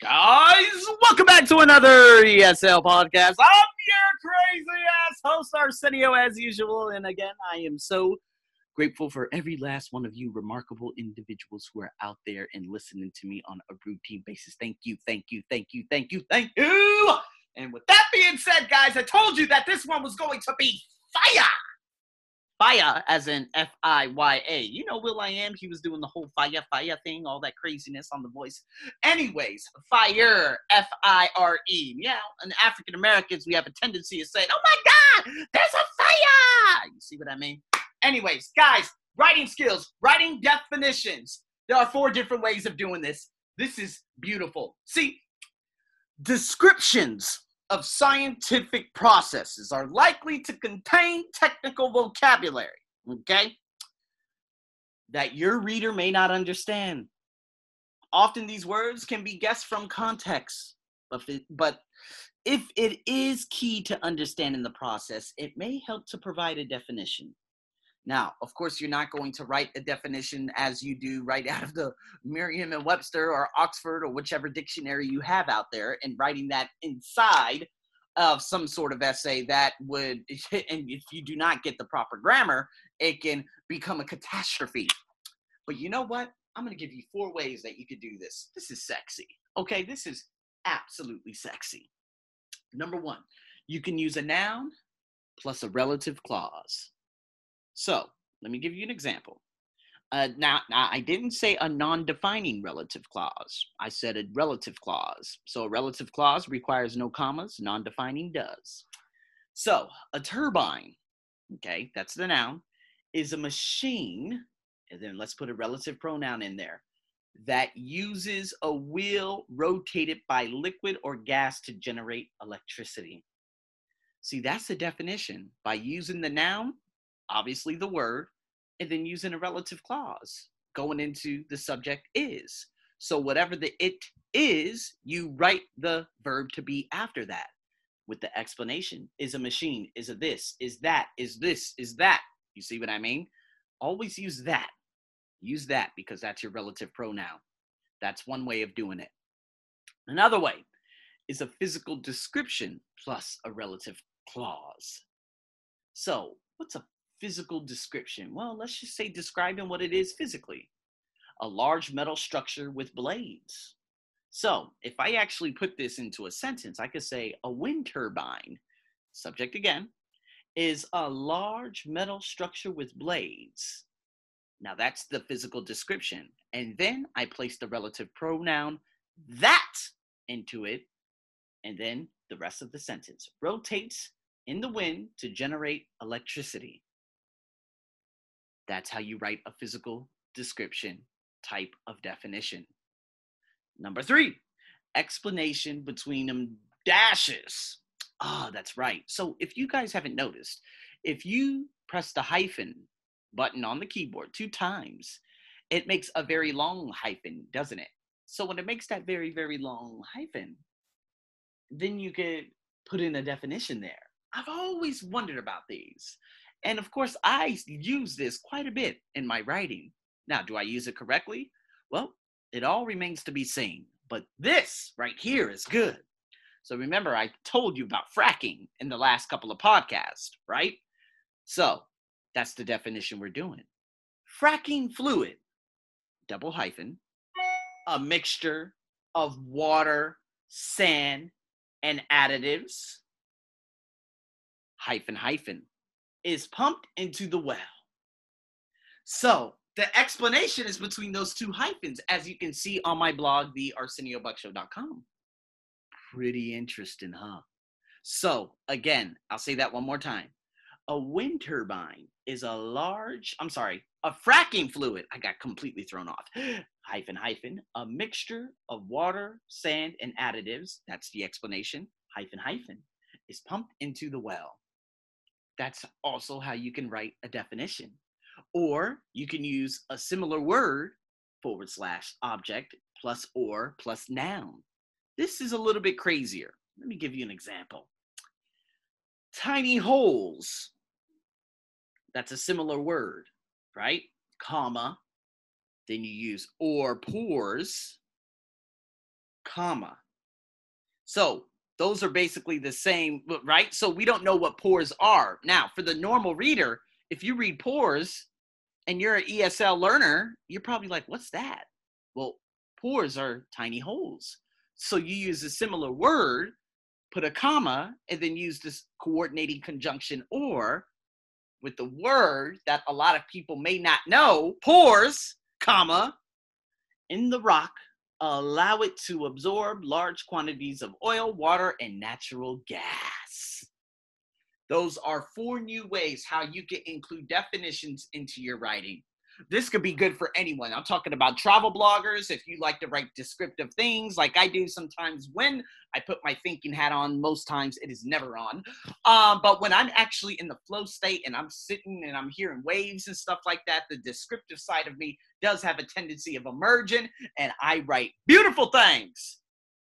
Guys, welcome back to another ESL podcast. I'm your crazy ass host, Arsenio, as usual. And again, I am so grateful for every last one of you remarkable individuals who are out there and listening to me on a routine basis. Thank you, thank you, thank you, thank you, thank you. And with that being said, guys, I told you that this one was going to be fire. Fire, as in F I Y A. You know, Will I Am, he was doing the whole fire, fire thing, all that craziness on the voice. Anyways, fire, F I R E. Yeah, and African Americans, we have a tendency to say, oh my God, there's a fire. You see what I mean? Anyways, guys, writing skills, writing definitions. There are four different ways of doing this. This is beautiful. See, descriptions of scientific processes are likely to contain technical vocabulary, okay, that your reader may not understand. Often these words can be guessed from context, but, but if it is key to understanding the process, it may help to provide a definition. Now, of course, you're not going to write a definition as you do right out of the Merriam and Webster or Oxford or whichever dictionary you have out there and writing that inside of some sort of essay that would, and if you do not get the proper grammar, it can become a catastrophe. But you know what? I'm going to give you four ways that you could do this. This is sexy. Okay, this is absolutely sexy. Number one, you can use a noun plus a relative clause. So let me give you an example. Uh, now, now, I didn't say a non defining relative clause. I said a relative clause. So a relative clause requires no commas, non defining does. So a turbine, okay, that's the noun, is a machine, and then let's put a relative pronoun in there, that uses a wheel rotated by liquid or gas to generate electricity. See, that's the definition. By using the noun, obviously the word, and then using a relative clause going into the subject is. So whatever the it is, you write the verb to be after that with the explanation. Is a machine, is a this, is that, is this, is that. You see what I mean? Always use that. Use that because that's your relative pronoun. That's one way of doing it. Another way is a physical description plus a relative clause. So, what's a physical description? Well, let's just say describing what it is physically a large metal structure with blades. So, if I actually put this into a sentence, I could say a wind turbine, subject again, is a large metal structure with blades. Now, that's the physical description. And then I place the relative pronoun that into it, and then the rest of the sentence rotates in the wind to generate electricity. That's how you write a physical description type of definition. Number three, explanation between them dashes. Ah, oh, that's right. So if you guys haven't noticed, if you press the hyphen button on the keyboard two times, it makes a very long hyphen, doesn't it? So when it makes that very, very long hyphen, then you could put in a definition there. I've always wondered about these. And of course, I use this quite a bit in my writing. Now, do I use it correctly? Well, it all remains to be seen. But this right here is good. So remember, I told you about fracking in the last couple of podcasts, right? So that's the definition we're doing. Fracking fluid, double hyphen, a mixture of water, sand, and additives, hyphen, hyphen, is pumped into the well. So the explanation is between those two hyphens, as you can see on my blog, thearseniobuckshow.com. Pretty interesting, huh? So again, I'll say that one more time. A wind turbine is a large, I'm sorry, a fracking fluid. I got completely thrown off. hyphen, hyphen, a mixture of water, sand, and additives. That's the explanation. Hyphen, hyphen, is pumped into the well that's also how you can write a definition. Or you can use a similar word forward slash object plus or plus noun. This is a little bit crazier. Let me give you an example. Tiny holes. That's a similar word, right? Comma. Then you use or pores, comma. So those are basically the same, right? So we don't know what pores are. Now, for the normal reader, if you read pores and you're an ESL learner, you're probably like, what's that? Well, pores are tiny holes. So you use a similar word, put a comma, and then use this coordinating conjunction or with the word that a lot of people may not know, pores, comma, in the rock allow it to absorb large quantities of oil, water, and natural gas. Those are four new ways how you can include definitions into your writing. This could be good for anyone. I'm talking about travel bloggers. If you like to write descriptive things like I do sometimes when I put my thinking hat on, most times it is never on. Um, but when I'm actually in the flow state and I'm sitting and I'm hearing waves and stuff like that, the descriptive side of me does have a tendency of emerging and I write beautiful things.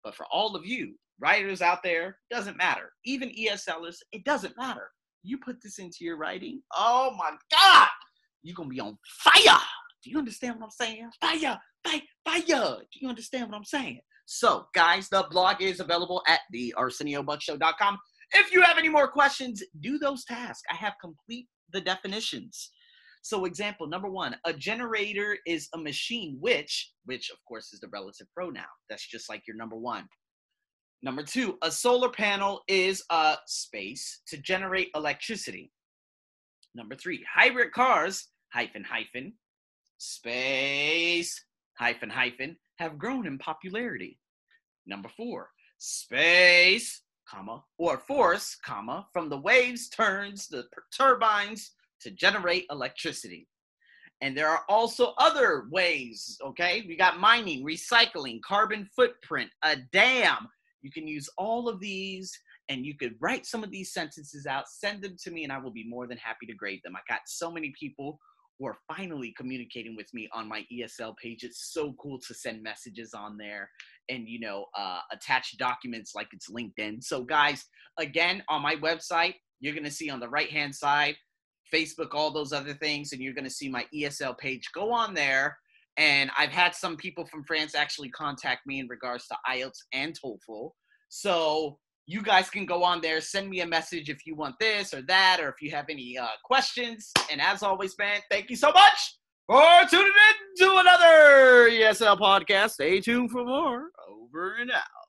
But for all of you writers out there, doesn't matter. Even ESLers, it doesn't matter. You put this into your writing, oh my God, you're gonna be on fire. Do you understand what I'm saying? Fire, fire, fire. Do you understand what I'm saying? So, guys, the blog is available at the ArsenioBuckshow.com. If you have any more questions, do those tasks. I have complete the definitions. So, example number one, a generator is a machine which, which of course is the relative pronoun. That's just like your number one. Number two, a solar panel is a space to generate electricity. Number three, hybrid cars, hyphen, hyphen, space, hyphen, hyphen, have grown in popularity. Number four, space, comma, or force, comma, from the waves turns the turbines to generate electricity. And there are also other ways, okay? We got mining, recycling, carbon footprint, a dam. You can use all of these and you could write some of these sentences out, send them to me, and I will be more than happy to grade them. I got so many people who are finally communicating with me on my ESL page. It's so cool to send messages on there and you know uh, attach documents like it's LinkedIn. So guys, again on my website, you're gonna see on the right hand side, Facebook, all those other things, and you're gonna see my ESL page. Go on there. And I've had some people from France actually contact me in regards to IELTS and TOEFL. So you guys can go on there, send me a message if you want this or that, or if you have any uh, questions. And as always, man, thank you so much for tuning in to another ESL podcast. Stay tuned for more. Over and out.